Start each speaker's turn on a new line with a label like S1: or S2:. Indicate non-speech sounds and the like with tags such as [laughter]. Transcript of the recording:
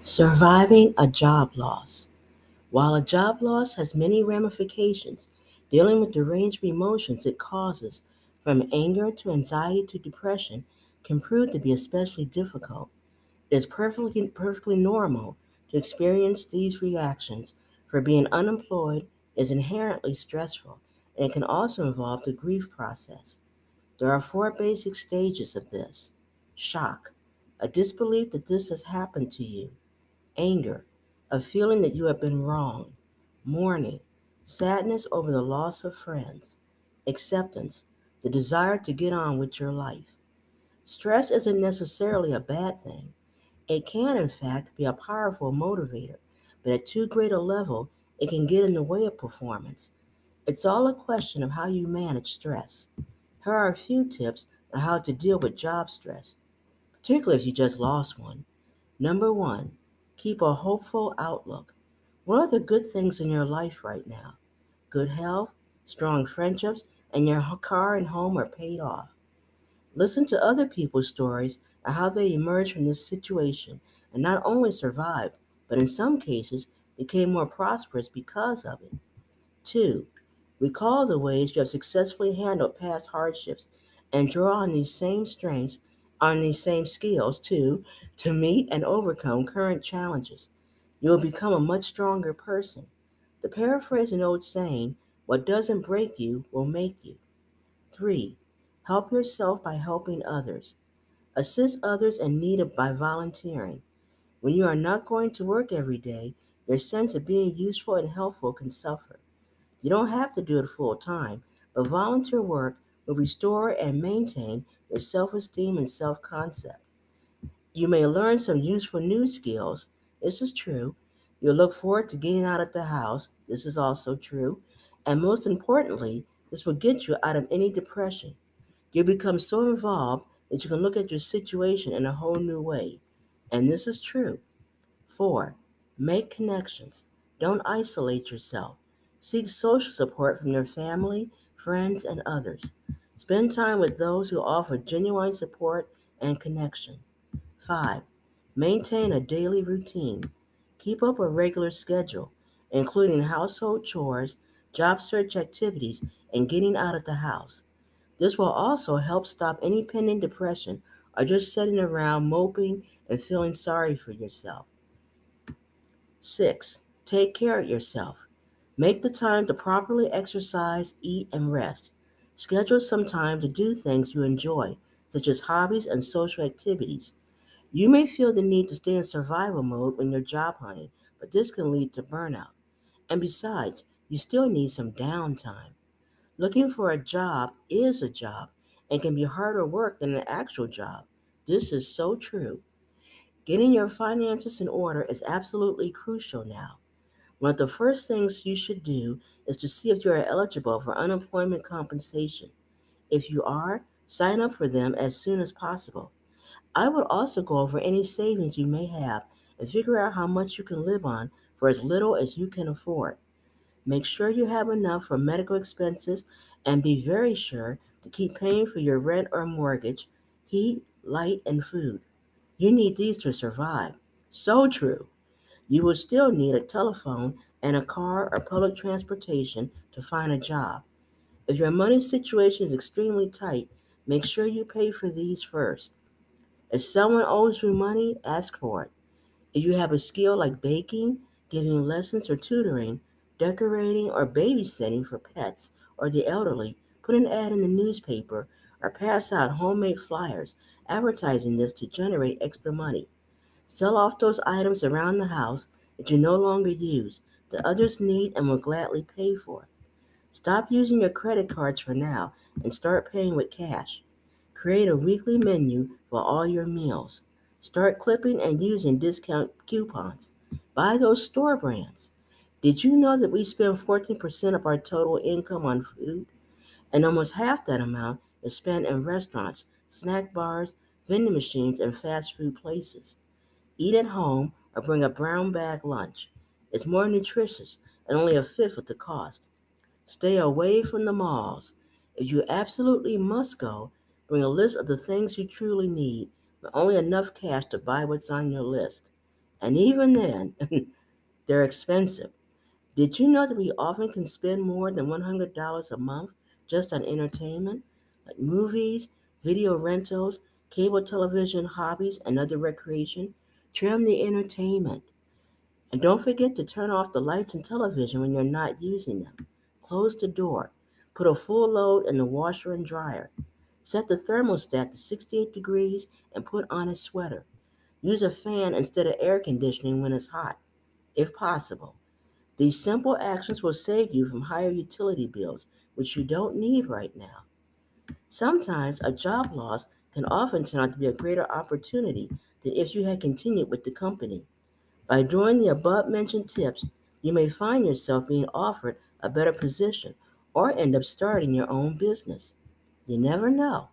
S1: Surviving a job loss. While a job loss has many ramifications, dealing with the range of emotions it causes, from anger to anxiety to depression, can prove to be especially difficult. It is perfectly, perfectly normal to experience these reactions, for being unemployed is inherently stressful and it can also involve the grief process. There are four basic stages of this shock, a disbelief that this has happened to you anger, a feeling that you have been wrong, mourning, sadness over the loss of friends, acceptance, the desire to get on with your life. Stress isn't necessarily a bad thing. It can, in fact, be a powerful motivator, but at too great a level, it can get in the way of performance. It's all a question of how you manage stress. Here are a few tips on how to deal with job stress, particularly if you just lost one. Number one, Keep a hopeful outlook. What are the good things in your life right now? Good health, strong friendships, and your car and home are paid off. Listen to other people's stories of how they emerged from this situation and not only survived, but in some cases became more prosperous because of it. 2. Recall the ways you have successfully handled past hardships and draw on these same strengths on these same skills too to meet and overcome current challenges. You will mm-hmm. become a much stronger person. To paraphrase an old saying, what doesn't break you will make you. 3. Help yourself by helping others. Assist others in need by volunteering. When you are not going to work every day, your sense of being useful and helpful can suffer. You don't have to do it full time, but volunteer work will restore and maintain your self esteem and self concept. You may learn some useful new skills. This is true. You'll look forward to getting out of the house. This is also true. And most importantly, this will get you out of any depression. You'll become so involved that you can look at your situation in a whole new way. And this is true. Four, make connections. Don't isolate yourself. Seek social support from your family, friends, and others. Spend time with those who offer genuine support and connection. 5. Maintain a daily routine. Keep up a regular schedule, including household chores, job search activities, and getting out of the house. This will also help stop any pending depression or just sitting around moping and feeling sorry for yourself. 6. Take care of yourself. Make the time to properly exercise, eat, and rest. Schedule some time to do things you enjoy, such as hobbies and social activities. You may feel the need to stay in survival mode when you're job hunting, but this can lead to burnout. And besides, you still need some downtime. Looking for a job is a job and can be harder work than an actual job. This is so true. Getting your finances in order is absolutely crucial now. One of the first things you should do is to see if you are eligible for unemployment compensation. If you are, sign up for them as soon as possible. I would also go over any savings you may have and figure out how much you can live on for as little as you can afford. Make sure you have enough for medical expenses and be very sure to keep paying for your rent or mortgage, heat, light, and food. You need these to survive. So true. You will still need a telephone and a car or public transportation to find a job. If your money situation is extremely tight, make sure you pay for these first. If someone owes you money, ask for it. If you have a skill like baking, giving lessons or tutoring, decorating, or babysitting for pets or the elderly, put an ad in the newspaper or pass out homemade flyers advertising this to generate extra money. Sell off those items around the house that you no longer use, that others need and will gladly pay for. Stop using your credit cards for now and start paying with cash. Create a weekly menu for all your meals. Start clipping and using discount coupons. Buy those store brands. Did you know that we spend 14% of our total income on food? And almost half that amount is spent in restaurants, snack bars, vending machines, and fast food places. Eat at home or bring a brown bag lunch. It's more nutritious and only a fifth of the cost. Stay away from the malls. If you absolutely must go, bring a list of the things you truly need, but only enough cash to buy what's on your list. And even then, [laughs] they're expensive. Did you know that we often can spend more than $100 a month just on entertainment, like movies, video rentals, cable television, hobbies, and other recreation? Trim the entertainment. And don't forget to turn off the lights and television when you're not using them. Close the door. Put a full load in the washer and dryer. Set the thermostat to 68 degrees and put on a sweater. Use a fan instead of air conditioning when it's hot, if possible. These simple actions will save you from higher utility bills, which you don't need right now. Sometimes a job loss can often turn out to be a greater opportunity than if you had continued with the company. By doing the above mentioned tips, you may find yourself being offered a better position or end up starting your own business. You never know.